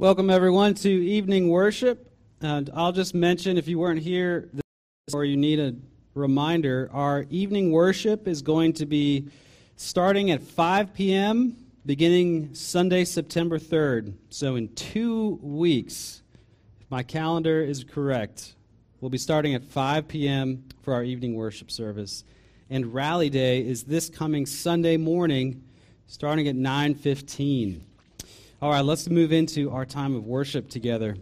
Welcome, everyone, to evening worship. And I'll just mention if you weren't here or you need a reminder, our evening worship is going to be starting at 5 p.m., beginning Sunday, September 3rd. So, in two weeks, if my calendar is correct, we'll be starting at 5 p.m. for our evening worship service. And Rally Day is this coming Sunday morning, starting at 9:15. All right, let's move into our time of worship together.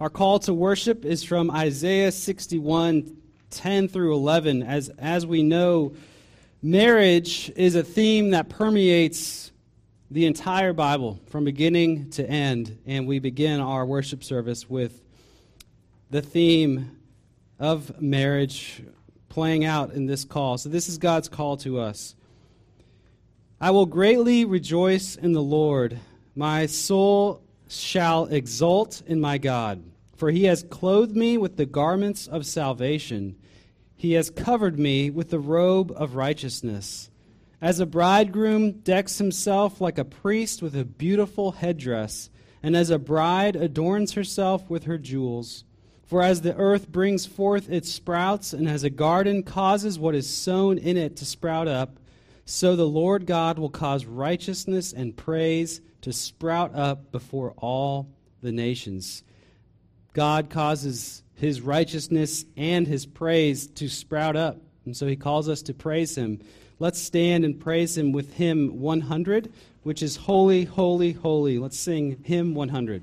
Our call to worship is from Isaiah 61 10 through 11. As, as we know, marriage is a theme that permeates the entire Bible from beginning to end. And we begin our worship service with the theme of marriage playing out in this call. So, this is God's call to us. I will greatly rejoice in the Lord. My soul shall exult in my God, for he has clothed me with the garments of salvation. He has covered me with the robe of righteousness. As a bridegroom decks himself like a priest with a beautiful headdress, and as a bride adorns herself with her jewels. For as the earth brings forth its sprouts, and as a garden causes what is sown in it to sprout up, so the Lord God will cause righteousness and praise to sprout up before all the nations. God causes his righteousness and his praise to sprout up. And so he calls us to praise him. Let's stand and praise him with hymn 100, which is Holy, Holy, Holy. Let's sing hymn 100.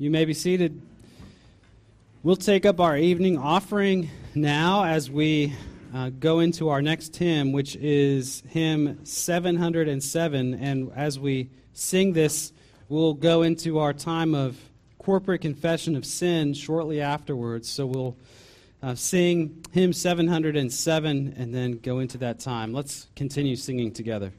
You may be seated. We'll take up our evening offering now as we uh, go into our next hymn, which is hymn 707. And as we sing this, we'll go into our time of corporate confession of sin shortly afterwards. So we'll uh, sing hymn 707 and then go into that time. Let's continue singing together.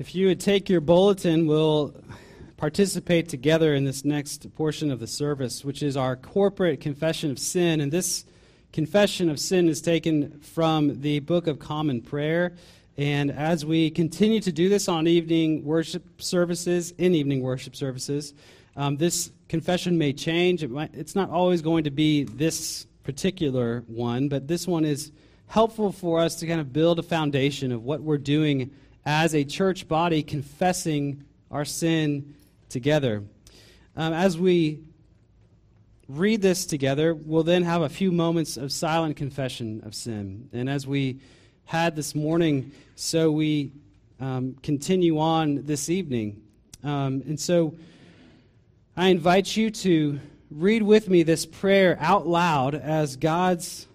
If you would take your bulletin, we'll participate together in this next portion of the service, which is our corporate confession of sin. And this confession of sin is taken from the Book of Common Prayer. And as we continue to do this on evening worship services, in evening worship services, um, this confession may change. It might, it's not always going to be this particular one, but this one is helpful for us to kind of build a foundation of what we're doing as a church body confessing our sin together. Um, as we read this together, we'll then have a few moments of silent confession of sin. And as we had this morning, so we um, continue on this evening. Um, and so I invite you to read with me this prayer out loud as God's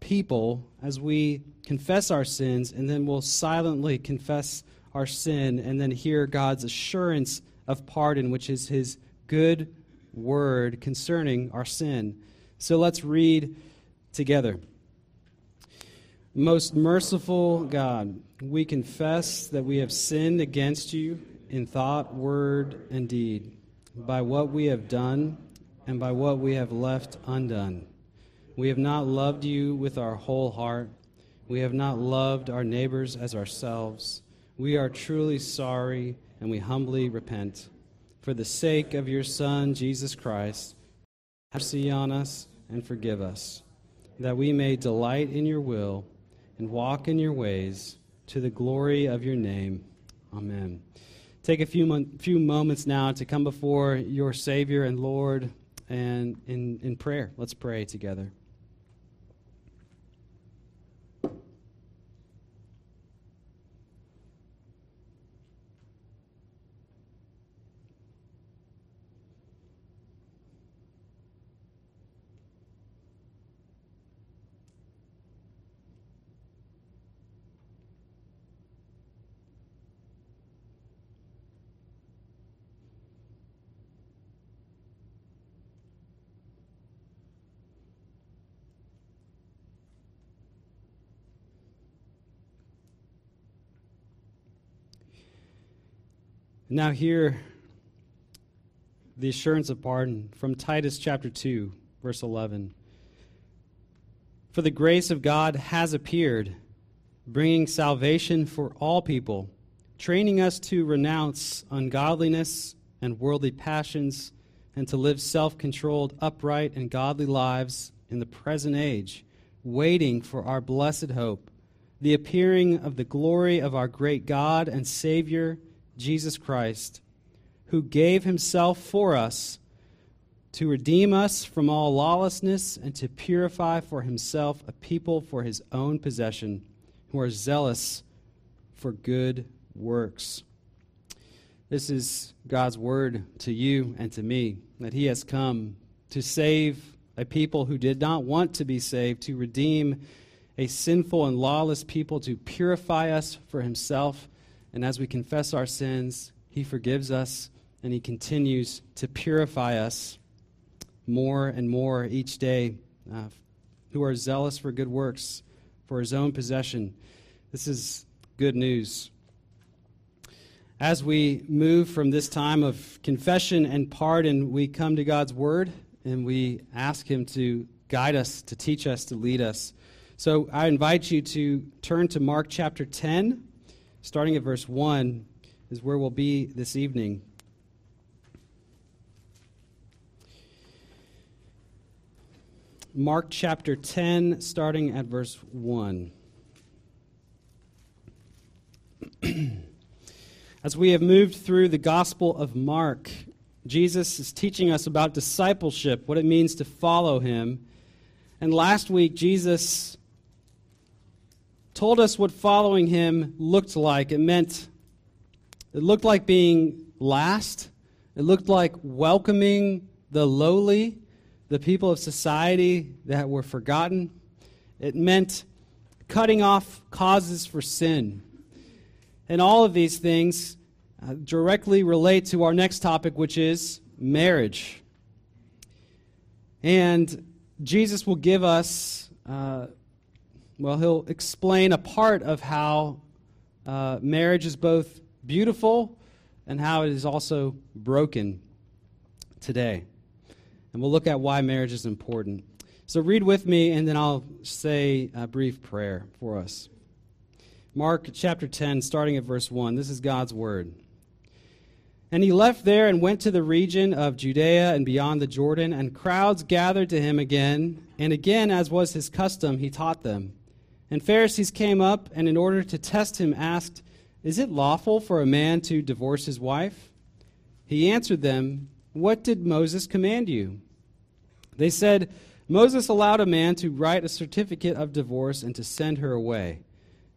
people as we confess our sins, and then we'll silently confess our sin and then hear God's assurance of pardon, which is his good word concerning our sin. So let's read together. Most merciful God, we confess that we have sinned against you in thought, word, and deed, by what we have done and by what we have left undone. We have not loved you with our whole heart we have not loved our neighbors as ourselves. We are truly sorry and we humbly repent. For the sake of your Son, Jesus Christ, have mercy on us and forgive us, that we may delight in your will and walk in your ways to the glory of your name. Amen. Take a few, mo- few moments now to come before your Savior and Lord and in, in prayer. Let's pray together. Now, hear the assurance of pardon from Titus chapter 2, verse 11. For the grace of God has appeared, bringing salvation for all people, training us to renounce ungodliness and worldly passions, and to live self controlled, upright, and godly lives in the present age, waiting for our blessed hope, the appearing of the glory of our great God and Savior Jesus Christ, who gave himself for us to redeem us from all lawlessness and to purify for himself a people for his own possession who are zealous for good works. This is God's word to you and to me that he has come to save a people who did not want to be saved, to redeem a sinful and lawless people, to purify us for himself and as we confess our sins, He forgives us and He continues to purify us more and more each day, uh, who are zealous for good works, for His own possession. This is good news. As we move from this time of confession and pardon, we come to God's Word and we ask Him to guide us, to teach us, to lead us. So I invite you to turn to Mark chapter 10 starting at verse 1, is where we'll be this evening. Mark chapter 10, starting at verse 1. As we have moved through the Gospel of Mark, Jesus is teaching us about discipleship, what it means to follow him. And last week, Jesus told us what following him looked like. It meant, it looked like being last, it looked like welcoming the lowly, the people of society that were forgotten. It meant cutting off causes for sin. And all of these things uh, directly relate to our next topic, which is marriage. And Jesus will give us uh, well, he'll explain a part of how uh, marriage is both beautiful and how it is also broken today. And we'll look at why marriage is important. So read with me, and then I'll say a brief prayer for us. Mark chapter 10, starting at verse 1. This is God's word. And he left there and went to the region of Judea and beyond the Jordan, and crowds gathered to him again. And again, as was his custom, he taught them. And Pharisees came up, and in order to test him, asked, Is it lawful for a man to divorce his wife? He answered them, What did Moses command you? They said, Moses allowed a man to write a certificate of divorce and to send her away.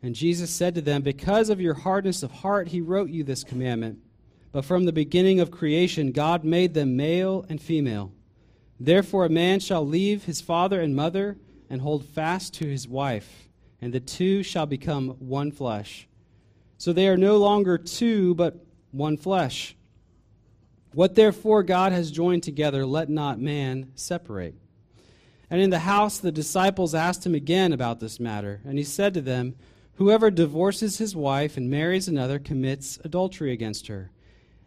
And Jesus said to them, Because of your hardness of heart, he wrote you this commandment. But from the beginning of creation, God made them male and female. Therefore, a man shall leave his father and mother and hold fast to his wife, and the two shall become one flesh. So they are no longer two, but one flesh. What therefore God has joined together, let not man separate. And in the house, the disciples asked him again about this matter. And he said to them, Whoever divorces his wife and marries another commits adultery against her.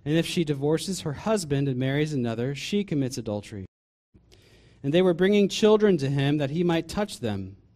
And if she divorces her husband and marries another, she commits adultery. And they were bringing children to him that he might touch them.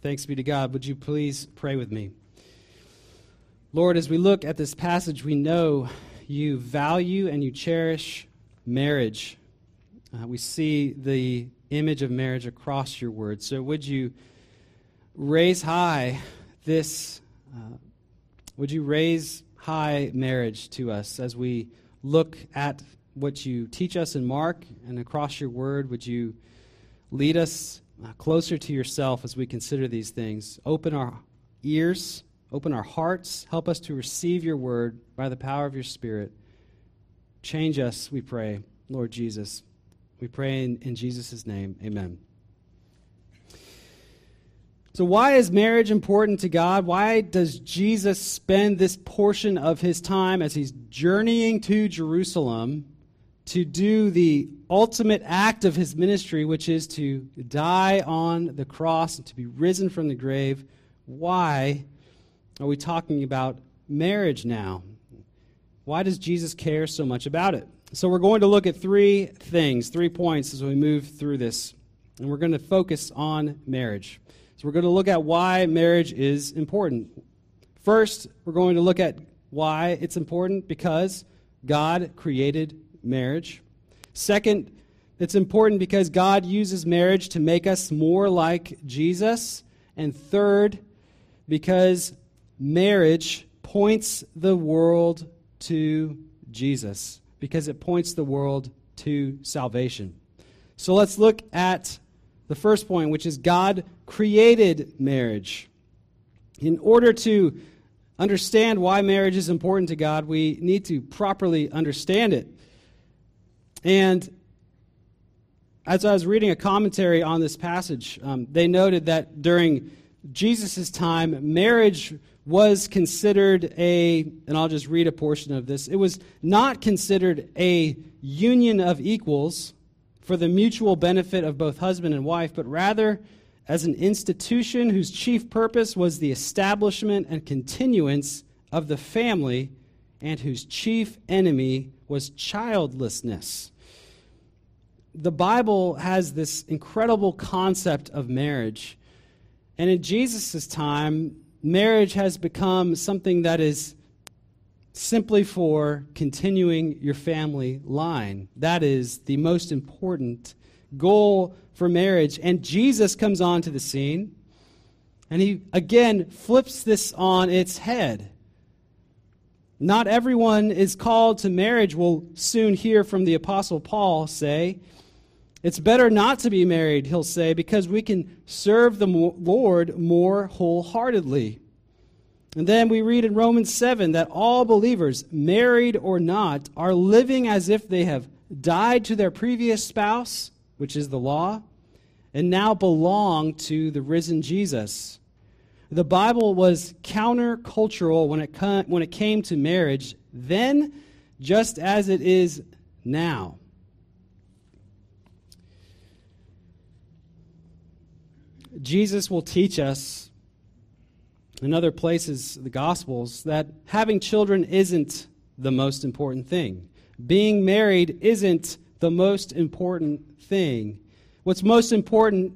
Thanks be to God. Would you please pray with me? Lord, as we look at this passage, we know you value and you cherish marriage. Uh, we see the image of marriage across your word. So, would you raise high this, uh, would you raise high marriage to us as we look at what you teach us in Mark and across your word. Would you lead us uh, closer to yourself as we consider these things? Open our ears, open our hearts, help us to receive your word by the power of your Spirit. Change us, we pray, Lord Jesus. We pray in, in Jesus' name. Amen. So, why is marriage important to God? Why does Jesus spend this portion of his time as he's journeying to Jerusalem to do the ultimate act of his ministry, which is to die on the cross and to be risen from the grave, why are we talking about marriage now? Why does Jesus care so much about it? So, we're going to look at three things, three points as we move through this. And we're going to focus on marriage. So, we're going to look at why marriage is important. First, we're going to look at why it's important because God created marriage. Second, it's important because God uses marriage to make us more like Jesus. And third, because marriage points the world to Jesus, because it points the world to salvation. So let's look at the first point, which is God created marriage. In order to understand why marriage is important to God, we need to properly understand it. And as I was reading a commentary on this passage, um, they noted that during Jesus' time, marriage was considered a, and I'll just read a portion of this, it was not considered a union of equals for the mutual benefit of both husband and wife, but rather as an institution whose chief purpose was the establishment and continuance of the family and whose chief enemy was childlessness. The Bible has this incredible concept of marriage. And in Jesus' time, marriage has become something that is simply for continuing your family line. That is the most important goal for marriage. And Jesus comes onto the scene, and he again flips this on its head. Not everyone is called to marriage, we'll soon hear from the Apostle Paul say. It's better not to be married, he'll say, because we can serve the Lord more wholeheartedly. And then we read in Romans 7 that all believers, married or not, are living as if they have died to their previous spouse, which is the law, and now belong to the risen Jesus. The Bible was countercultural when it, when it came to marriage then, just as it is now. Jesus will teach us in other places, the Gospels, that having children isn't the most important thing. Being married isn't the most important thing. What's most important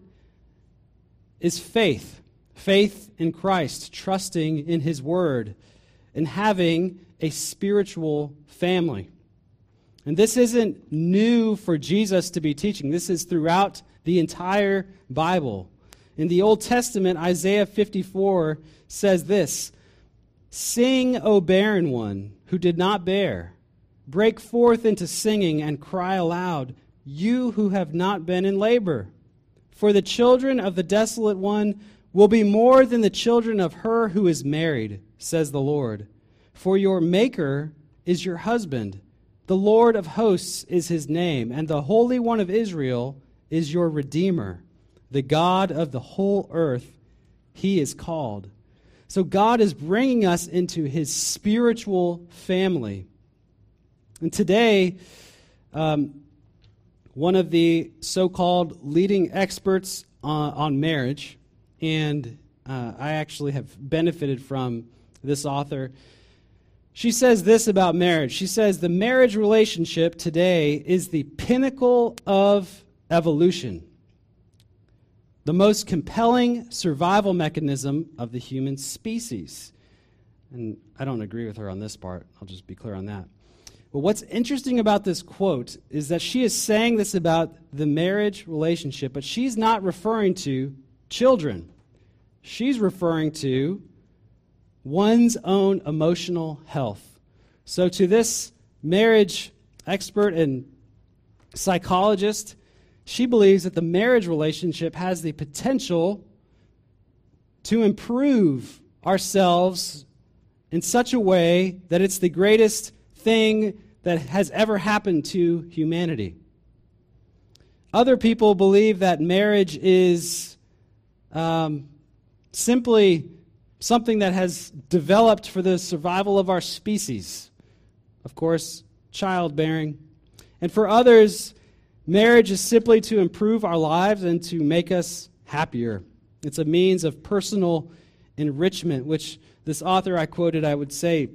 is faith faith in Christ, trusting in His Word, and having a spiritual family. And this isn't new for Jesus to be teaching, this is throughout the entire Bible. In the Old Testament, Isaiah 54 says this Sing, O barren one who did not bear. Break forth into singing and cry aloud, you who have not been in labor. For the children of the desolate one will be more than the children of her who is married, says the Lord. For your Maker is your husband. The Lord of hosts is his name, and the Holy One of Israel is your Redeemer. The God of the whole earth, he is called. So God is bringing us into his spiritual family. And today, um, one of the so called leading experts uh, on marriage, and uh, I actually have benefited from this author. She says this about marriage. She says the marriage relationship today is the pinnacle of evolution, the most compelling survival mechanism of the human species. And I don't agree with her on this part. I'll just be clear on that. But what's interesting about this quote is that she is saying this about the marriage relationship, but she's not referring to children. She's referring to one's own emotional health. So, to this marriage expert and psychologist, she believes that the marriage relationship has the potential to improve ourselves in such a way that it's the greatest thing that has ever happened to humanity. Other people believe that marriage is um, simply something that has developed for the survival of our species. Of course, childbearing. And for others, marriage is simply to improve our lives and to make us happier. It's a means of personal enrichment, which this author I quoted, I would say,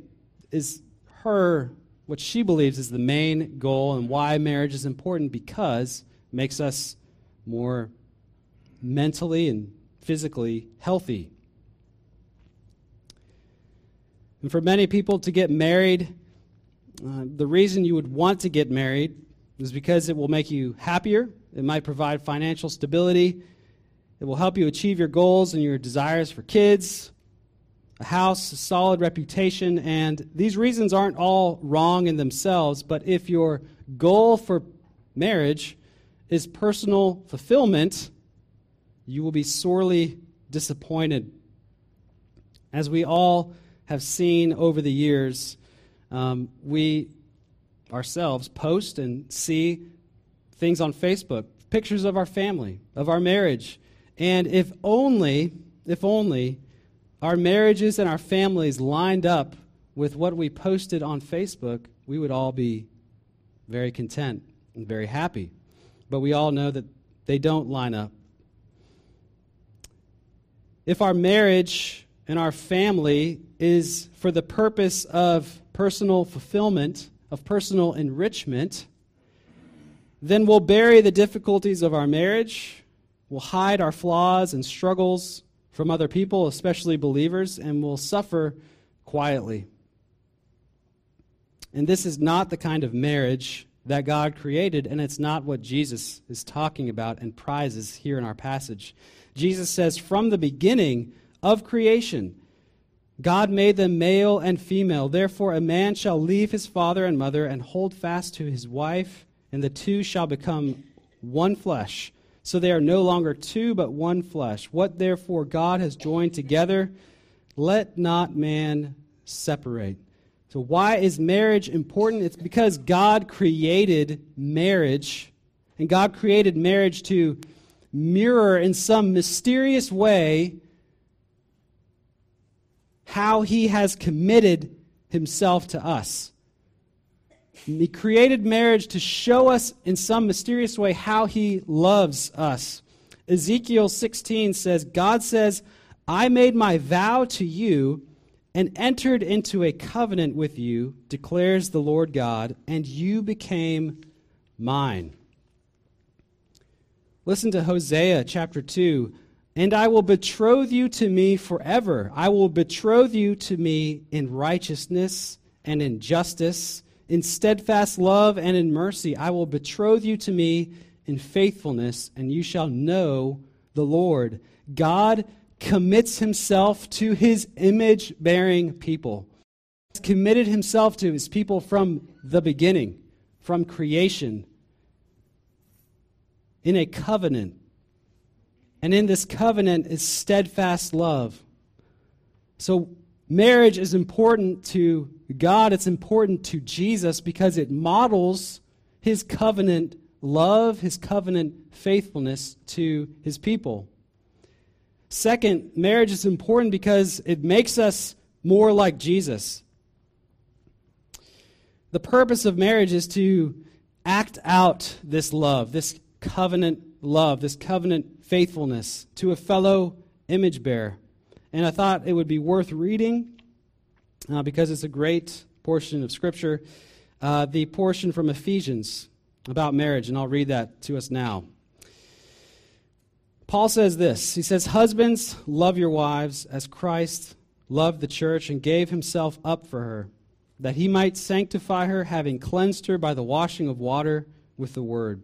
is her, what she believes is the main goal and why marriage is important because it makes us more mentally and physically healthy. And for many people to get married, uh, the reason you would want to get married is because it will make you happier, it might provide financial stability, it will help you achieve your goals and your desires for kids, a house, a solid reputation, and these reasons aren't all wrong in themselves, but if your goal for marriage is personal fulfillment, you will be sorely disappointed. As we all have seen over the years, um, we ourselves post and see things on Facebook, pictures of our family, of our marriage. And if only, if only our marriages and our families lined up with what we posted on Facebook, we would all be very content and very happy. But we all know that they don't line up. If our marriage and our family is for the purpose of personal fulfillment, of personal enrichment, then we'll bury the difficulties of our marriage, we'll hide our flaws and struggles from other people, especially believers, and we'll suffer quietly. And this is not the kind of marriage that God created, and it's not what Jesus is talking about and prizes here in our passage. Jesus says, From the beginning of creation, God made them male and female. Therefore, a man shall leave his father and mother and hold fast to his wife, and the two shall become one flesh. So they are no longer two, but one flesh. What therefore God has joined together, let not man separate. So, why is marriage important? It's because God created marriage, and God created marriage to mirror in some mysterious way how He has committed Himself to us. He created marriage to show us in some mysterious way how He loves us. Ezekiel 16 says, God says, I made my vow to you and entered into a covenant with you, declares the Lord God, and you became mine. Listen to Hosea chapter 2. And I will betroth you to me forever. I will betroth you to me in righteousness and in justice, in steadfast love and in mercy. I will betroth you to me in faithfulness, and you shall know the Lord. God commits himself to his image bearing people. He's committed himself to his people from the beginning, from creation, in a covenant. And in this covenant is steadfast love. So, marriage is important to God, it's important to Jesus because it models his covenant love, his covenant faithfulness to his people. Second, marriage is important because it makes us more like Jesus. The purpose of marriage is to act out this love, this covenant love, this covenant faithfulness to a fellow image bearer. And I thought it would be worth reading uh, because it's a great portion of Scripture, uh, the portion from Ephesians about marriage, and I'll read that to us now. Paul says this He says, Husbands, love your wives as Christ loved the church and gave himself up for her, that he might sanctify her, having cleansed her by the washing of water with the word,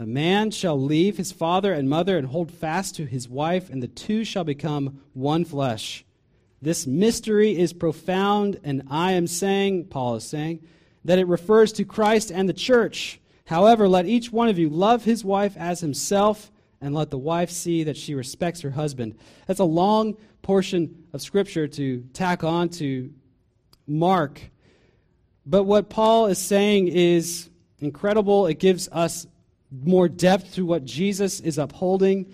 a man shall leave his father and mother and hold fast to his wife, and the two shall become one flesh. This mystery is profound, and I am saying, Paul is saying, that it refers to Christ and the church. However, let each one of you love his wife as himself and let the wife see that she respects her husband. That's a long portion of Scripture to tack on to Mark. But what Paul is saying is incredible. It gives us more depth to what Jesus is upholding.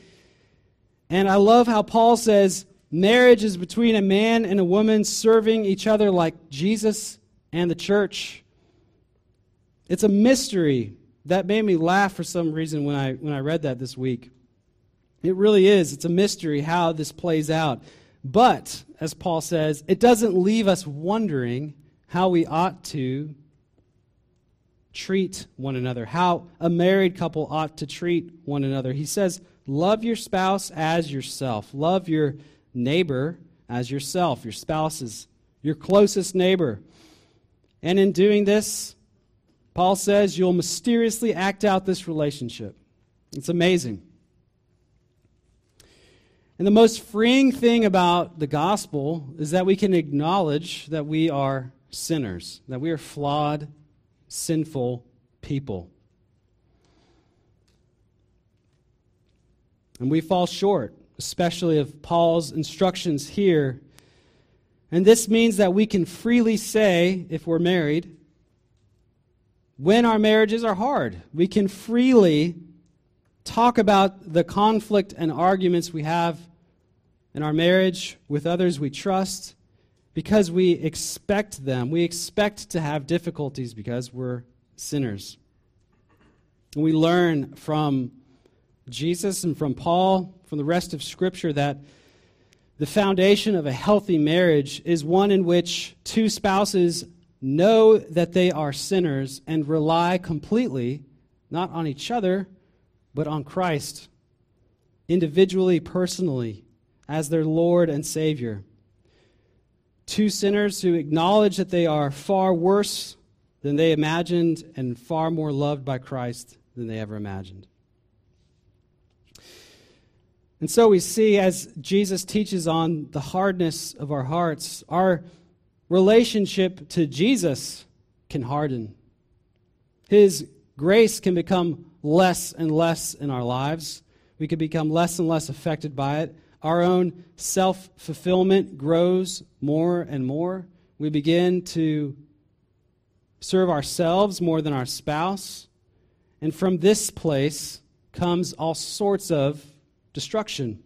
And I love how Paul says marriage is between a man and a woman serving each other like Jesus and the church. It's a mystery that made me laugh for some reason when I, when I read that this week. It really is. It's a mystery how this plays out. But, as Paul says, it doesn't leave us wondering how we ought to treat one another, how a married couple ought to treat one another. He says, Love your spouse as yourself, love your neighbor as yourself. Your spouse is your closest neighbor. And in doing this, Paul says you'll mysteriously act out this relationship. It's amazing. And the most freeing thing about the gospel is that we can acknowledge that we are sinners, that we are flawed, sinful people. And we fall short, especially of Paul's instructions here. And this means that we can freely say, if we're married, when our marriages are hard, we can freely talk about the conflict and arguments we have in our marriage with others we trust because we expect them. We expect to have difficulties because we're sinners. And we learn from Jesus and from Paul, from the rest of Scripture, that the foundation of a healthy marriage is one in which two spouses know that they are sinners and rely completely, not on each other, but on Christ, individually, personally, as their Lord and Savior. Two sinners who acknowledge that they are far worse than they imagined and far more loved by Christ than they ever imagined. And so we see as Jesus teaches on the hardness of our hearts, our relationship to Jesus can harden. His grace can become less and less in our lives. We can become less and less affected by it. Our own self fulfillment grows more and more. We begin to serve ourselves more than our spouse. And from this place comes all sorts of destruction.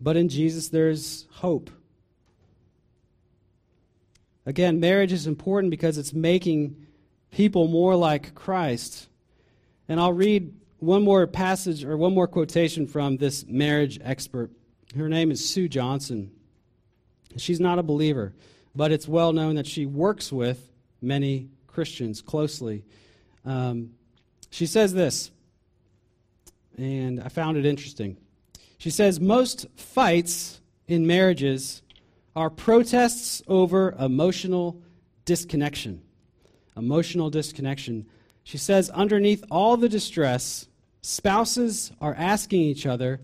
But in Jesus, there's hope. Again, marriage is important because it's making people more like Christ. And I'll read one more passage or one more quotation from this marriage expert. Her name is Sue Johnson. She's not a believer, but it's well known that she works with many Christians closely. Um, she says this and I found it interesting. She says most fights in marriages are protests over emotional disconnection. Emotional disconnection. She says underneath all the distress, spouses are asking each other,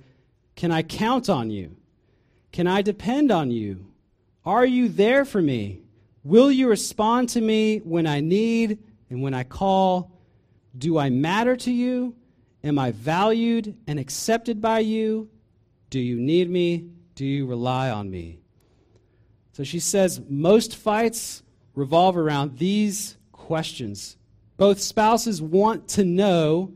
Can I count on you? Can I depend on you? Are you there for me? Will you respond to me when I need and when I call? Do I matter to you? Am I valued and accepted by you? Do you need me? Do you rely on me? So she says most fights revolve around these questions. Both spouses want to know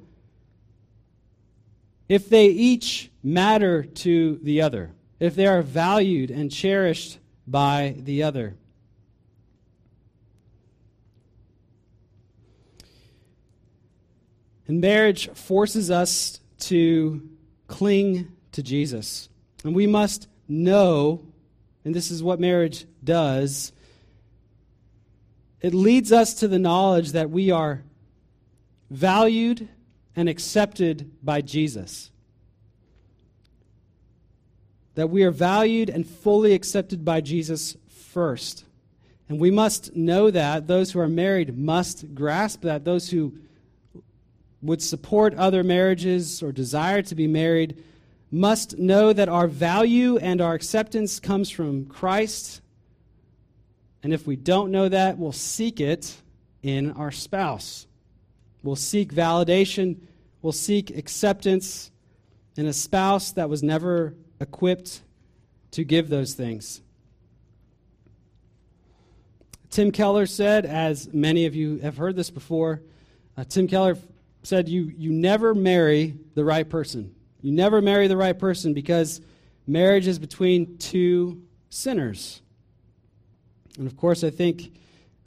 if they each matter to the other, if they are valued and cherished by the other. And marriage forces us to cling to Jesus. And we must know, and this is what marriage does, it leads us to the knowledge that we are valued and accepted by Jesus. That we are valued and fully accepted by Jesus first. And we must know that. Those who are married must grasp that. Those who would support other marriages or desire to be married must know that our value and our acceptance comes from Christ. And if we don't know that, we'll seek it in our spouse. We'll seek validation, we'll seek acceptance in a spouse that was never equipped to give those things. Tim Keller said, as many of you have heard this before, uh, Tim Keller said you, you never marry the right person. You never marry the right person because marriage is between two sinners. And of course, I think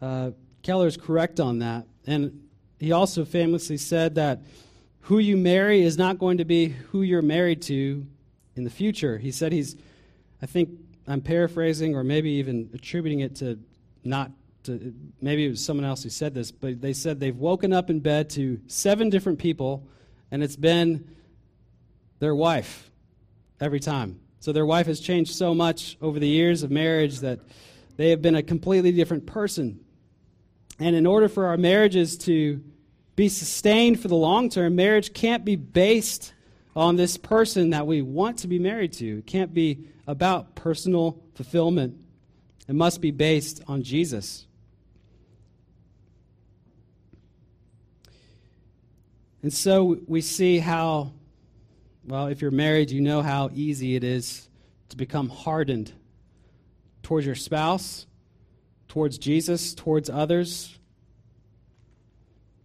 uh, Keller is correct on that. And he also famously said that who you marry is not going to be who you're married to in the future. He said he's, I think I'm paraphrasing or maybe even attributing it to not to, maybe it was someone else who said this, but they said they've woken up in bed to seven different people, and it's been their wife every time. So their wife has changed so much over the years of marriage that they have been a completely different person. And in order for our marriages to be sustained for the long term, marriage can't be based on this person that we want to be married to. It can't be about personal fulfillment. It must be based on Jesus. And so we see how, well, if you're married, you know how easy it is to become hardened towards your spouse, towards Jesus, towards others.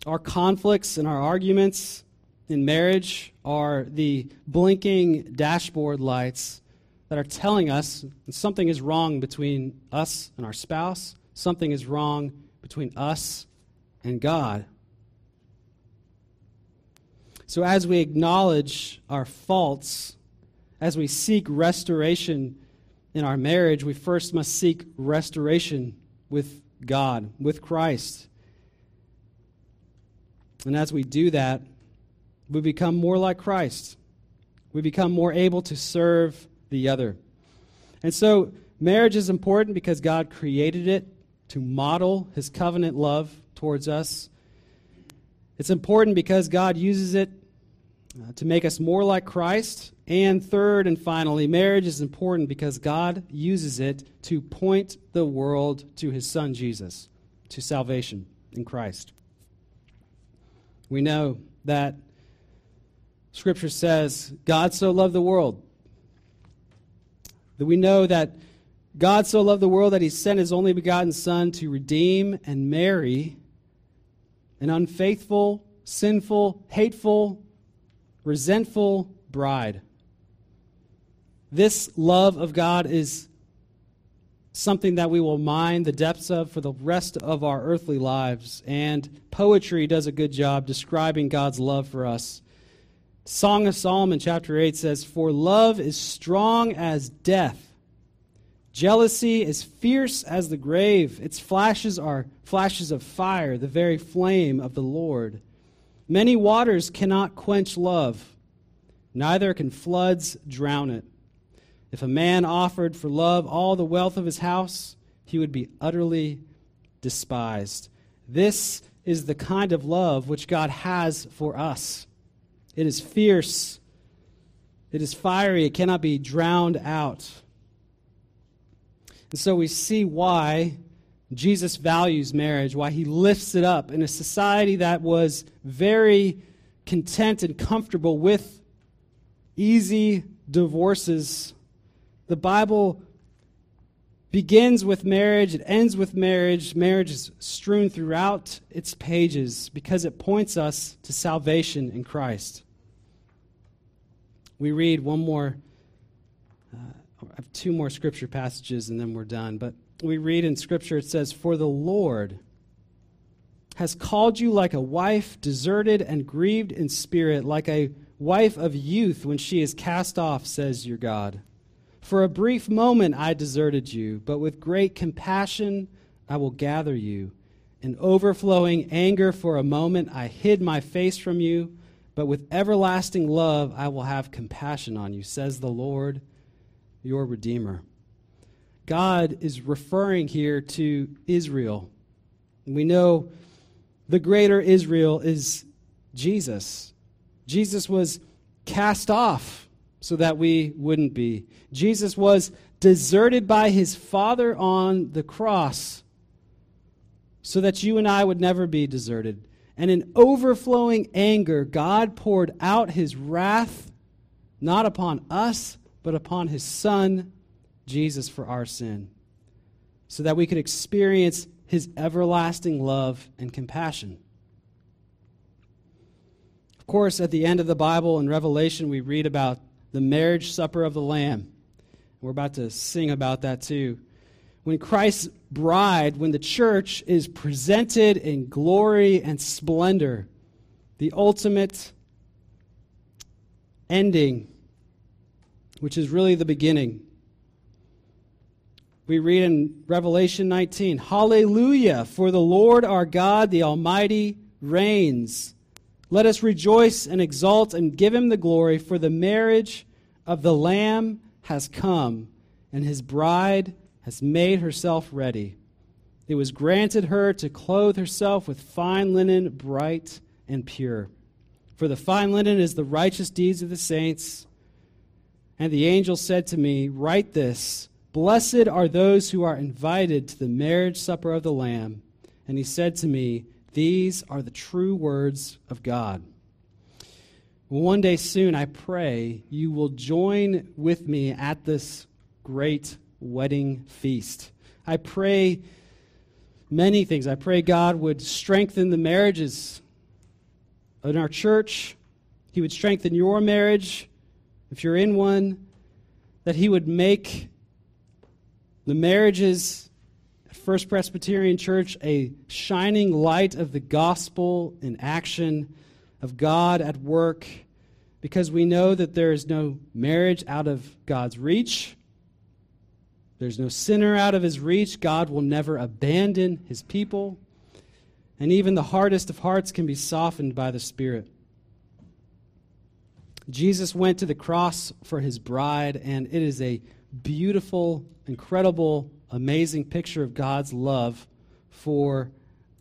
Our conflicts and our arguments in marriage are the blinking dashboard lights that are telling us something is wrong between us and our spouse, something is wrong between us and God. So, as we acknowledge our faults, as we seek restoration in our marriage, we first must seek restoration with God, with Christ. And as we do that, we become more like Christ. We become more able to serve the other. And so, Marriage is important because God created it to model his covenant love towards us. It's important because God uses it uh, to make us more like Christ. And third and finally, marriage is important because God uses it to point the world to his son Jesus, to salvation in Christ. We know that Scripture says, God so loved the world. That we know that God so loved the world that he sent his only begotten Son to redeem and marry an unfaithful, sinful, hateful, resentful bride. This love of God is something that we will mine the depths of for the rest of our earthly lives. And poetry does a good job describing God's love for us. Song of Solomon, chapter 8 says, For love is strong as death. Jealousy is fierce as the grave. Its flashes are flashes of fire, the very flame of the Lord. Many waters cannot quench love, neither can floods drown it. If a man offered for love all the wealth of his house, he would be utterly despised. This is the kind of love which God has for us. It is fierce, it is fiery, it cannot be drowned out. And so we see why Jesus values marriage, why he lifts it up in a society that was very content and comfortable with easy divorces. The Bible begins with marriage, it ends with marriage. Marriage is strewn throughout its pages because it points us to salvation in Christ. We read one more, uh, I have two more scripture passages and then we're done. But we read in scripture it says, For the Lord has called you like a wife deserted and grieved in spirit, like a wife of youth when she is cast off, says your God. For a brief moment I deserted you, but with great compassion I will gather you. In overflowing anger for a moment I hid my face from you but with everlasting love I will have compassion on you, says the Lord, your Redeemer. God is referring here to Israel. We know the greater Israel is Jesus. Jesus was cast off so that we wouldn't be. Jesus was deserted by his Father on the cross so that you and I would never be deserted. And in overflowing anger, God poured out his wrath not upon us, but upon his Son, Jesus, for our sin, so that we could experience his everlasting love and compassion. Of course, at the end of the Bible in Revelation, we read about the marriage supper of the Lamb. We're about to sing about that too when Christ's bride, when the church is presented in glory and splendor, the ultimate ending, which is really the beginning. We read in Revelation 19 Hallelujah, for the Lord our God, the Almighty, reigns. Let us rejoice and exult and give him the glory, for the marriage of the Lamb has come, and his bride has made herself ready. It was granted her to clothe herself with fine linen, bright and pure. For the fine linen is the righteous deeds of the saints. And the angel said to me, Write this Blessed are those who are invited to the marriage supper of the Lamb. And he said to me, These are the true words of God. One day soon, I pray you will join with me at this great wedding feast. I pray many things. I pray God would strengthen the marriages in our church. He would strengthen your marriage if you're in one. That He would make the marriages First Presbyterian Church a shining light of the gospel in action, of God at work, because we know that there is no marriage out of God's reach. There's no sinner out of his reach. God will never abandon his people. And even the hardest of hearts can be softened by the Spirit. Jesus went to the cross for his bride, and it is a beautiful, incredible, amazing picture of God's love for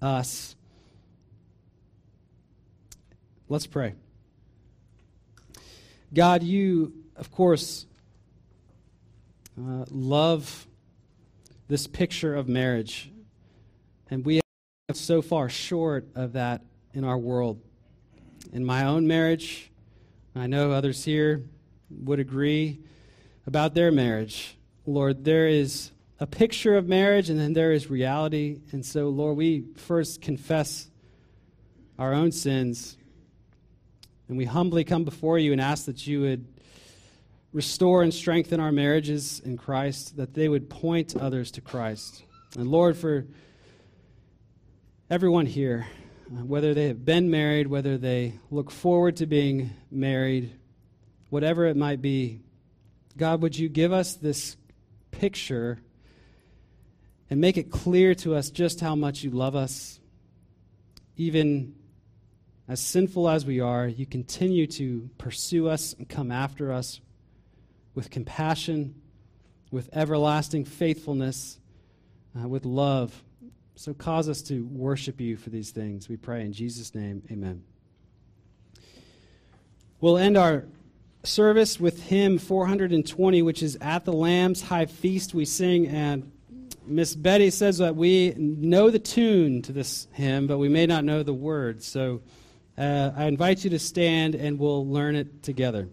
us. Let's pray. God, you, of course, uh, love this picture of marriage, and we have so far short of that in our world. In my own marriage, I know others here would agree about their marriage. Lord, there is a picture of marriage and then there is reality. And so, Lord, we first confess our own sins and we humbly come before you and ask that you would restore and strengthen our marriages in Christ, that they would point others to Christ. And Lord, for everyone here, whether they have been married, whether they look forward to being married, whatever it might be, God, would you give us this picture and make it clear to us just how much you love us? Even as sinful as we are, you continue to pursue us and come after us with compassion, with everlasting faithfulness, uh, with love. So cause us to worship you for these things. We pray in Jesus' name. Amen. We'll end our service with hymn 420, which is At the Lamb's High Feast. We sing, and Miss Betty says that we know the tune to this hymn, but we may not know the words. So uh, I invite you to stand and we'll learn it together.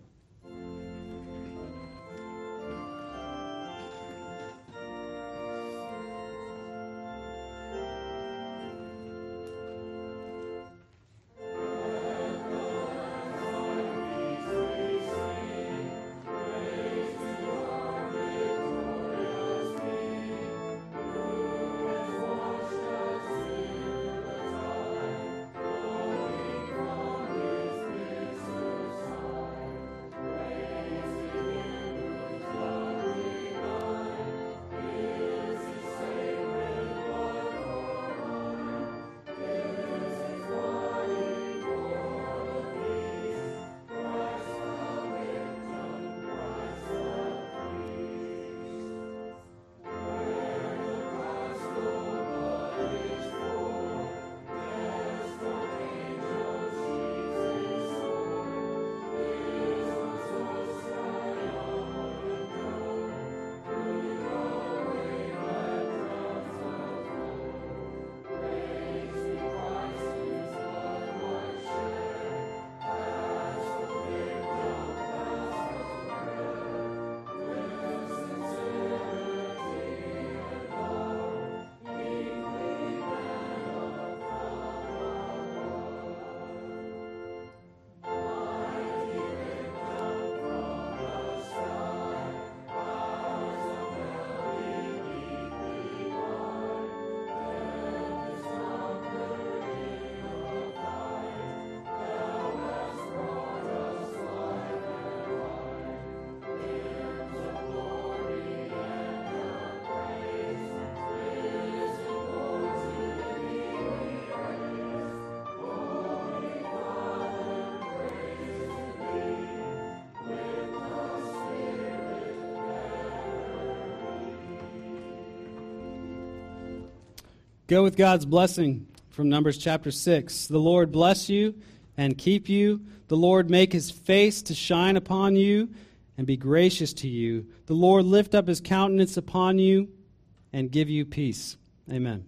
Go with God's blessing from Numbers chapter 6. The Lord bless you and keep you. The Lord make his face to shine upon you and be gracious to you. The Lord lift up his countenance upon you and give you peace. Amen.